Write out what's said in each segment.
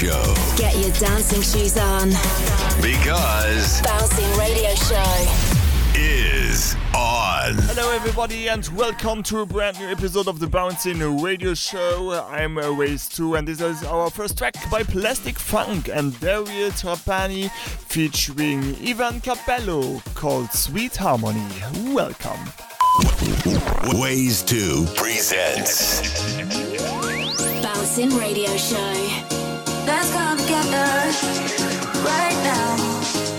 Show. Get your dancing shoes on. Because Bouncing Radio Show is on. Hello, everybody, and welcome to a brand new episode of the Bouncing Radio Show. I'm Ways2, and this is our first track by Plastik Funk and Dario Trapani featuring Ivan Capello called Sweet Harmony. Welcome. Ways2 presents Bouncing Radio Show. Let's come together right now.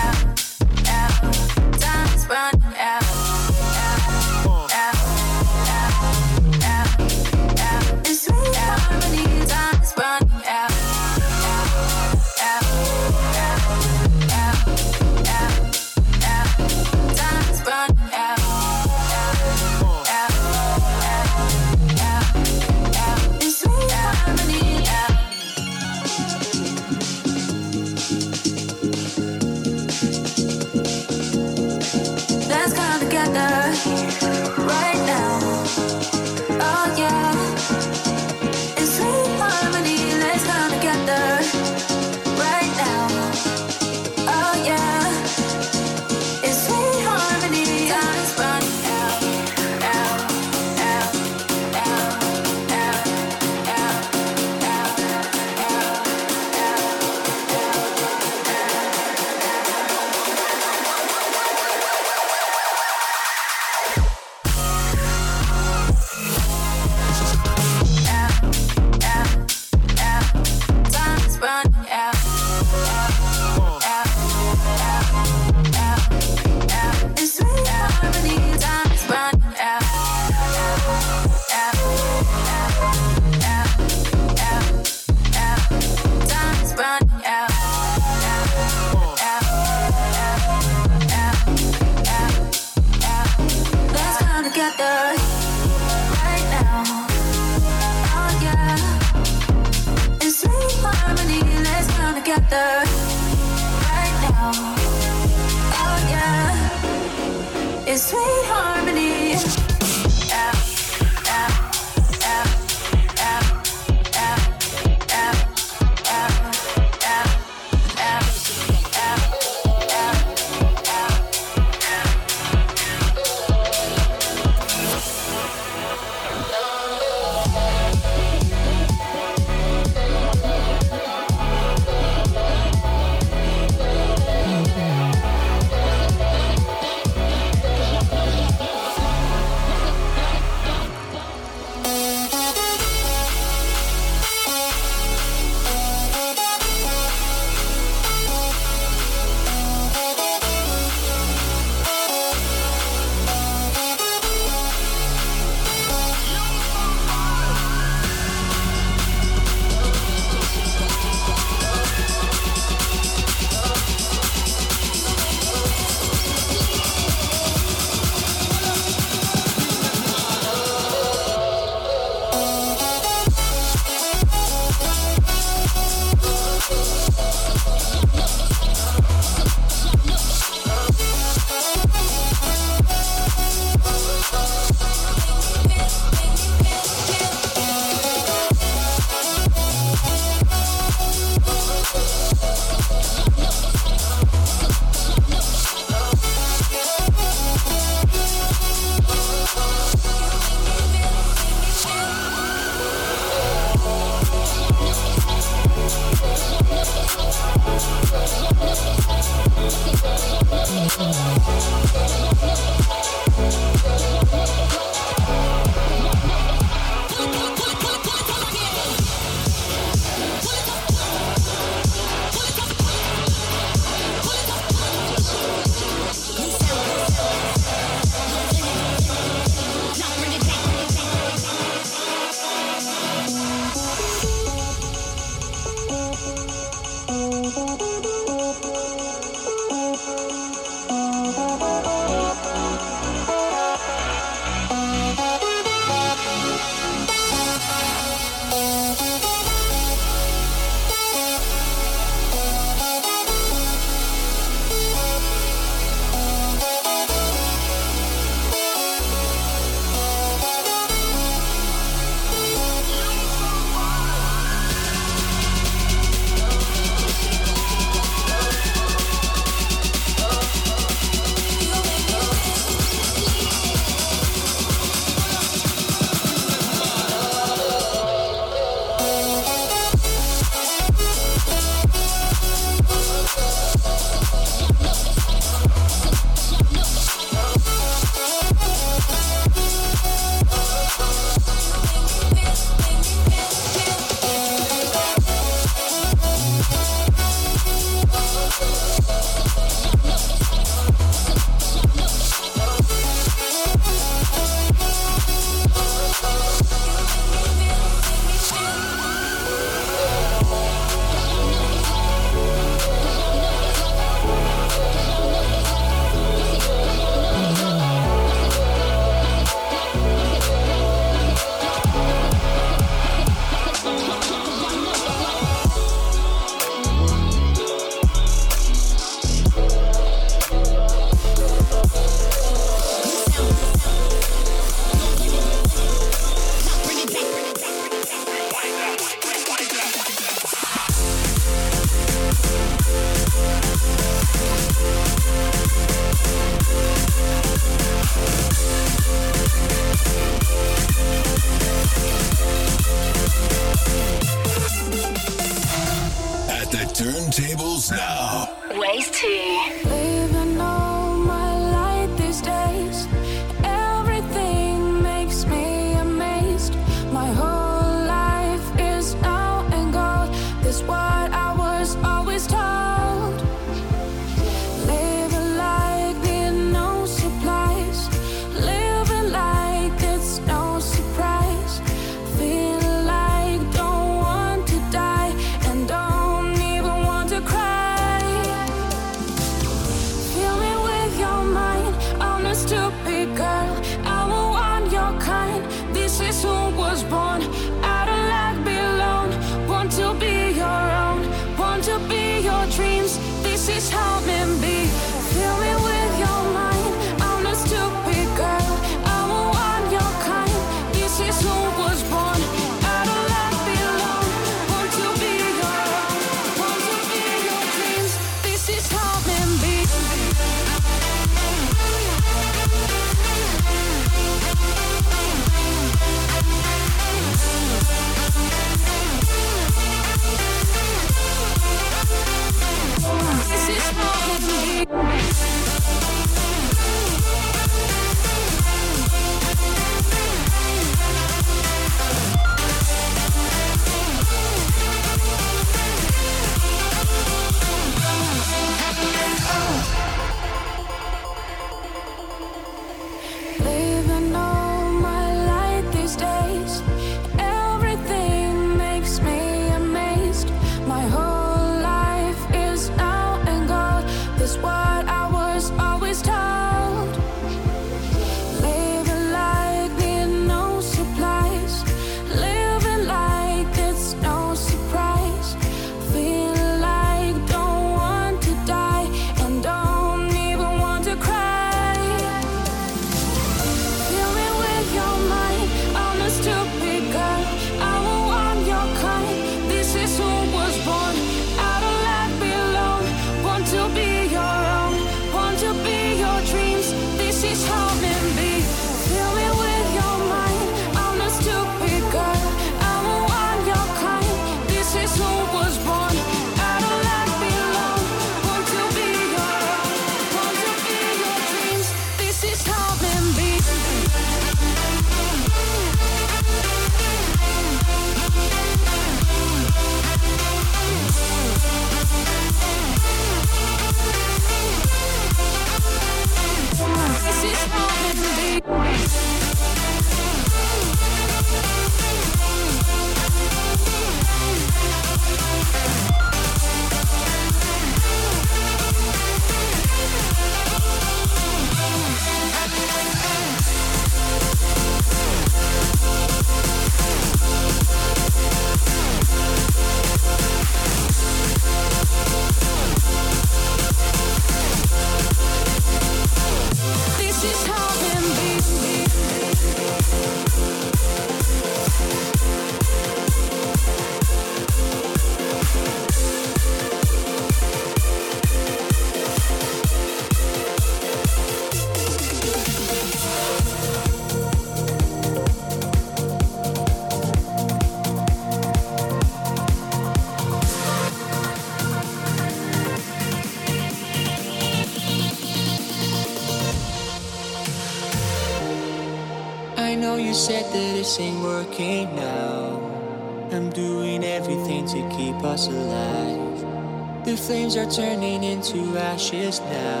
Into ashes now,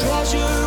treasure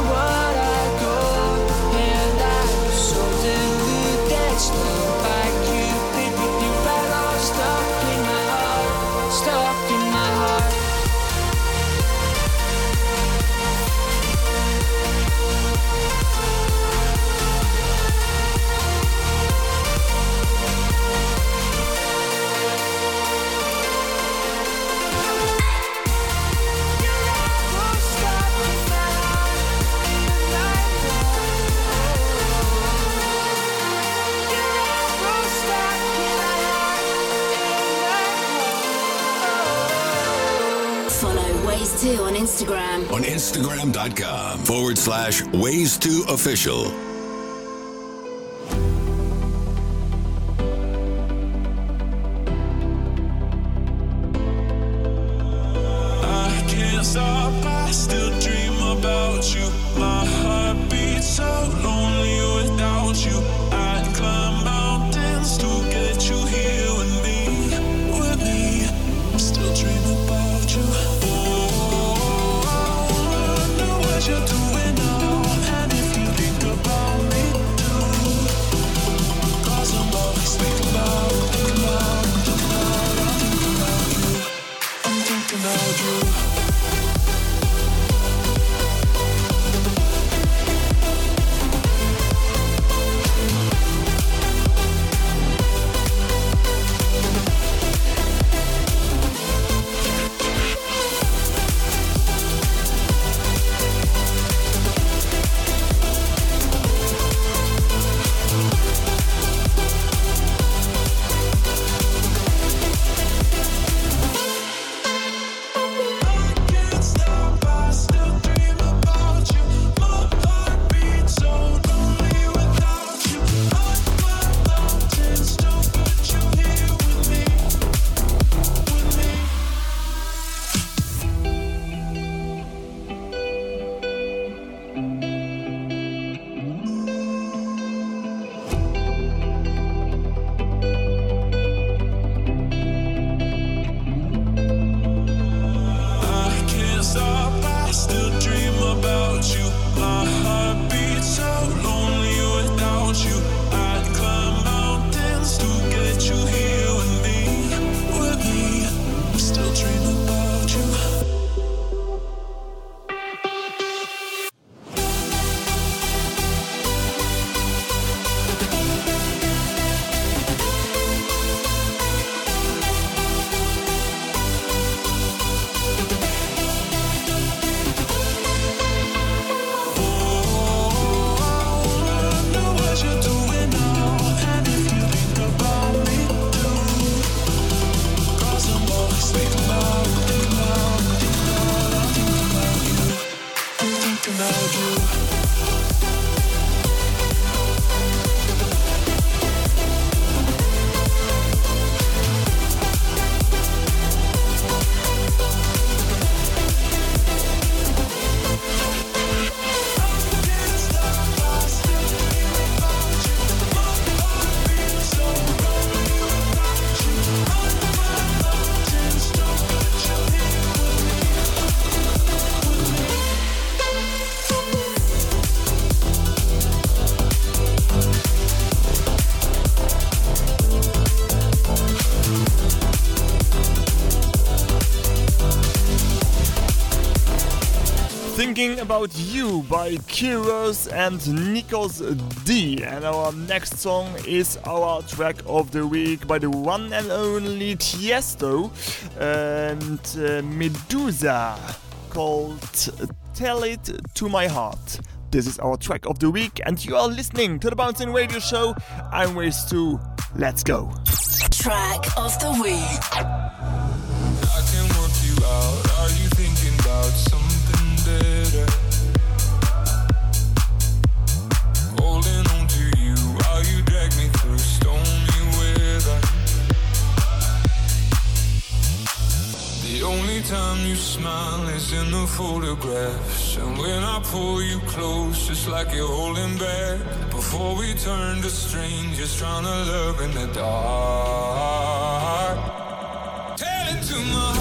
Instagram.com forward slash ways to official. Thinking About You by Keros and Nikos D. And our next song is our track of the week by the one and only Tiesto and uh, Meduza called Tell It to My Heart. This is our track of the week, and you are listening to the Bouncing Radio Show. I'm Ways2. Let's go. Track of the week. The only time you smile is in the photographs. And when I pull you close, it's like you're holding back. Before we turn to strangers, trying to love in the dark. Tell it to my heart.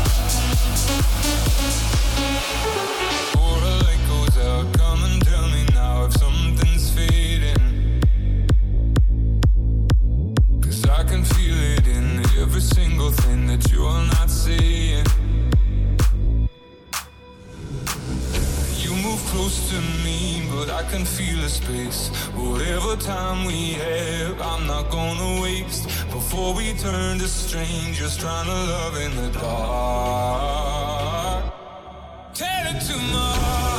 I can feel the space. Whatever time we have, I'm not gonna waste. Before we turn to strangers trying to love in the dark. Tell it to my heart.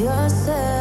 yourself.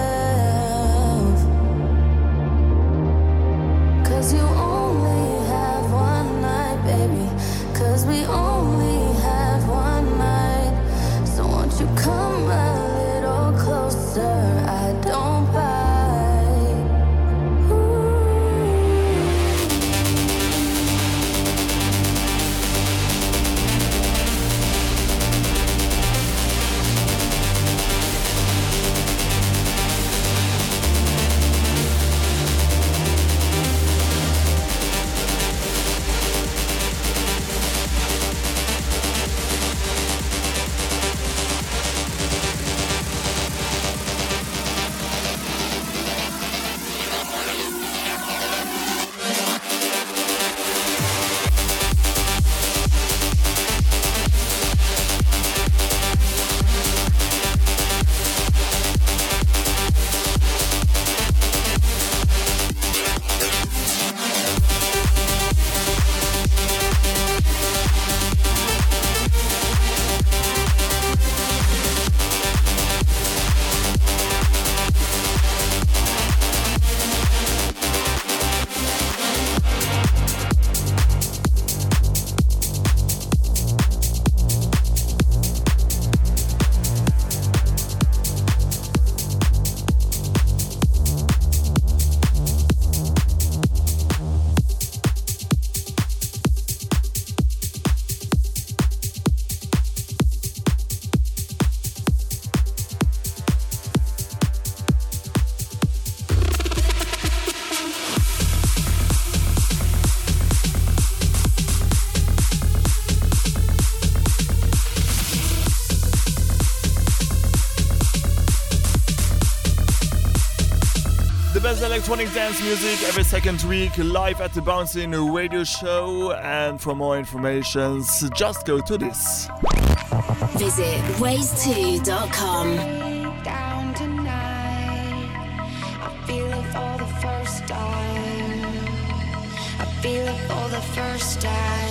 best electronic dance music every second week live at the Bouncing Radio Show. And for more information, just go to this. Visit ways2.com. Feel it for the first time.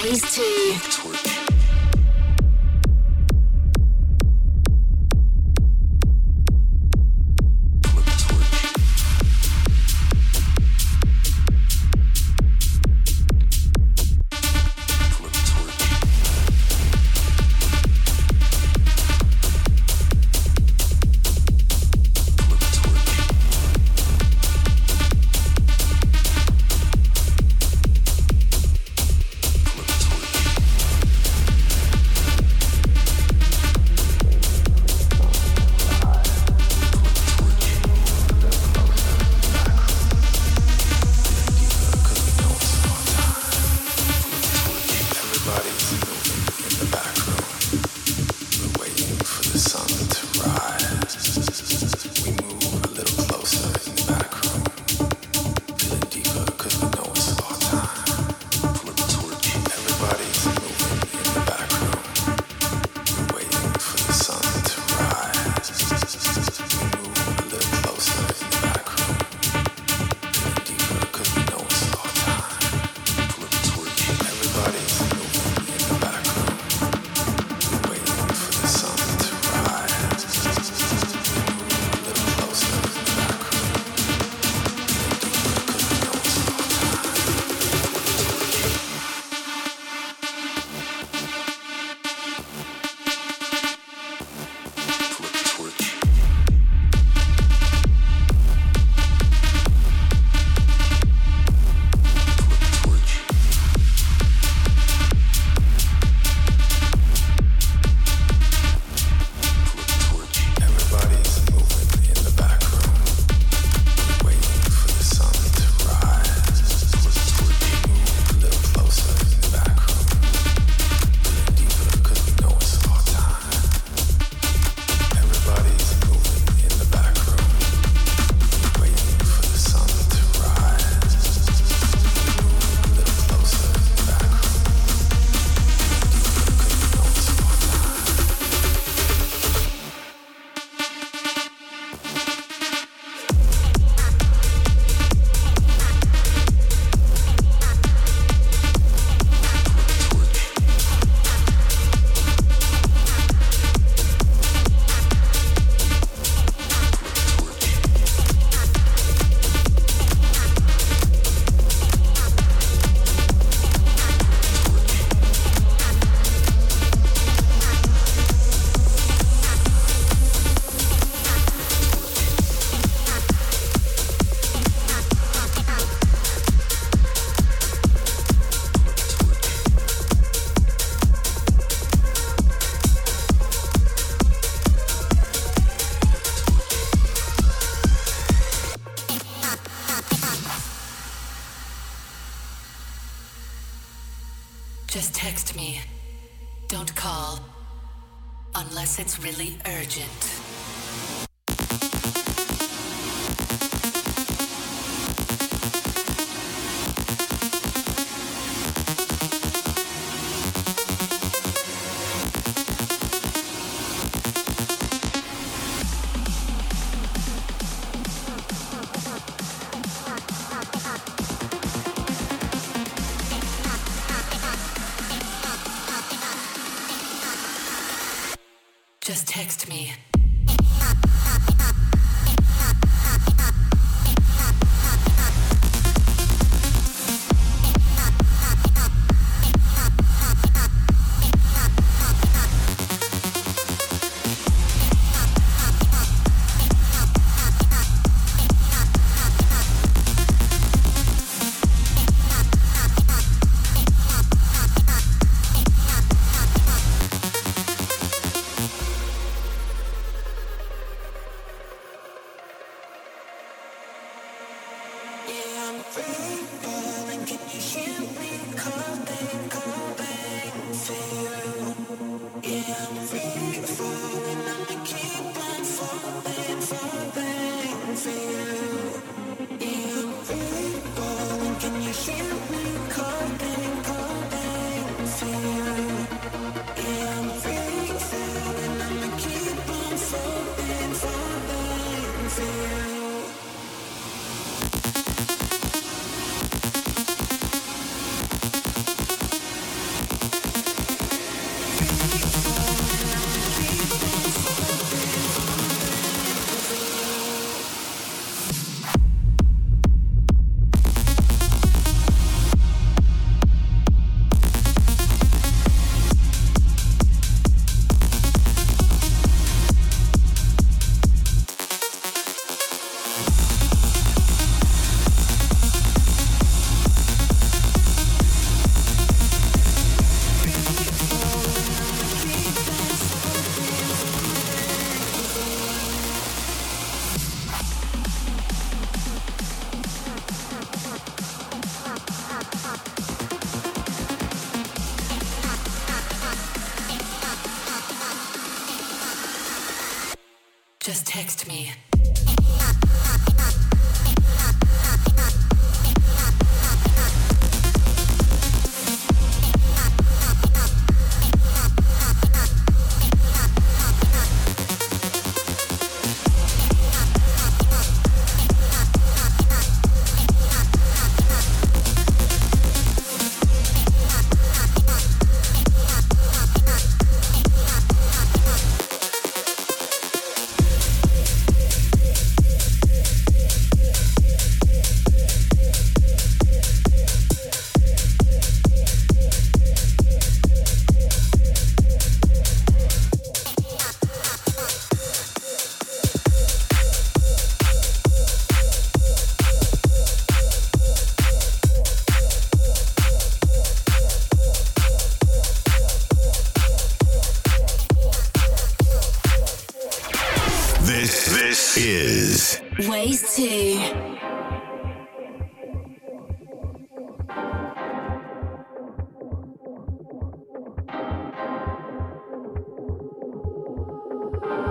Phase 2.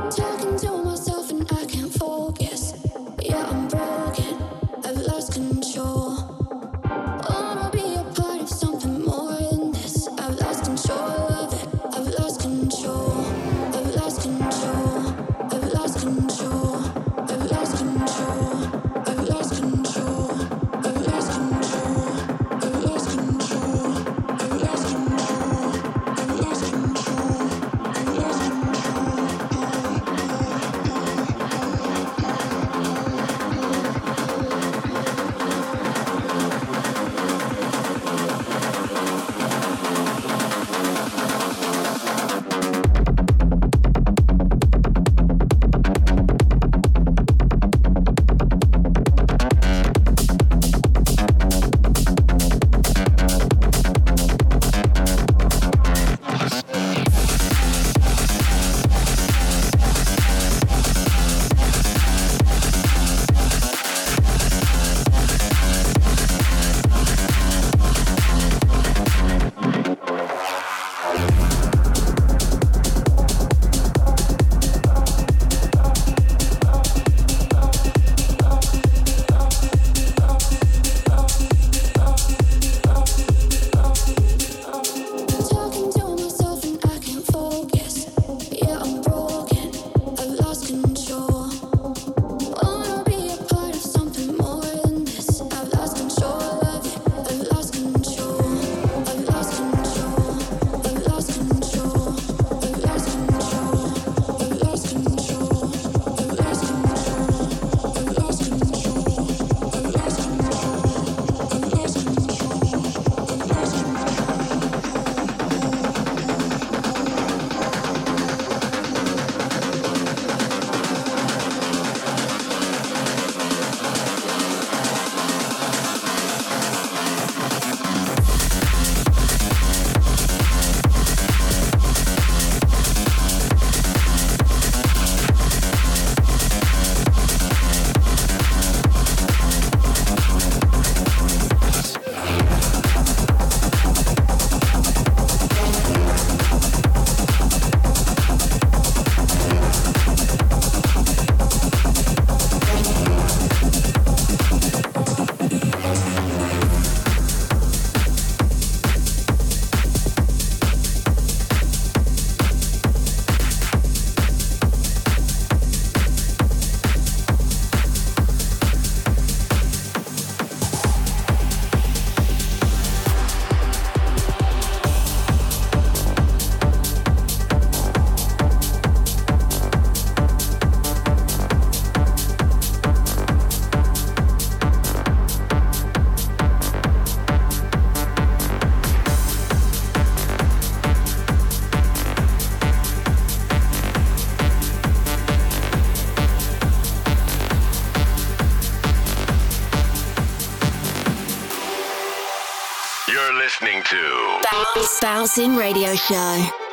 Talking to myself and I can't focus. Yeah, I'm broke. Bouncing Radio Show.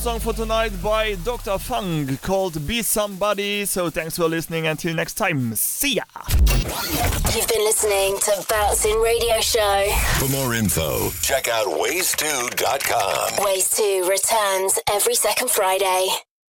Last song for tonight by Dr. Funk called Be Somebody. So thanks for listening. Until next time. See ya. You've been listening to Bouncing Radio Show. For more info, check out ways2.com. Ways2 returns every second Friday.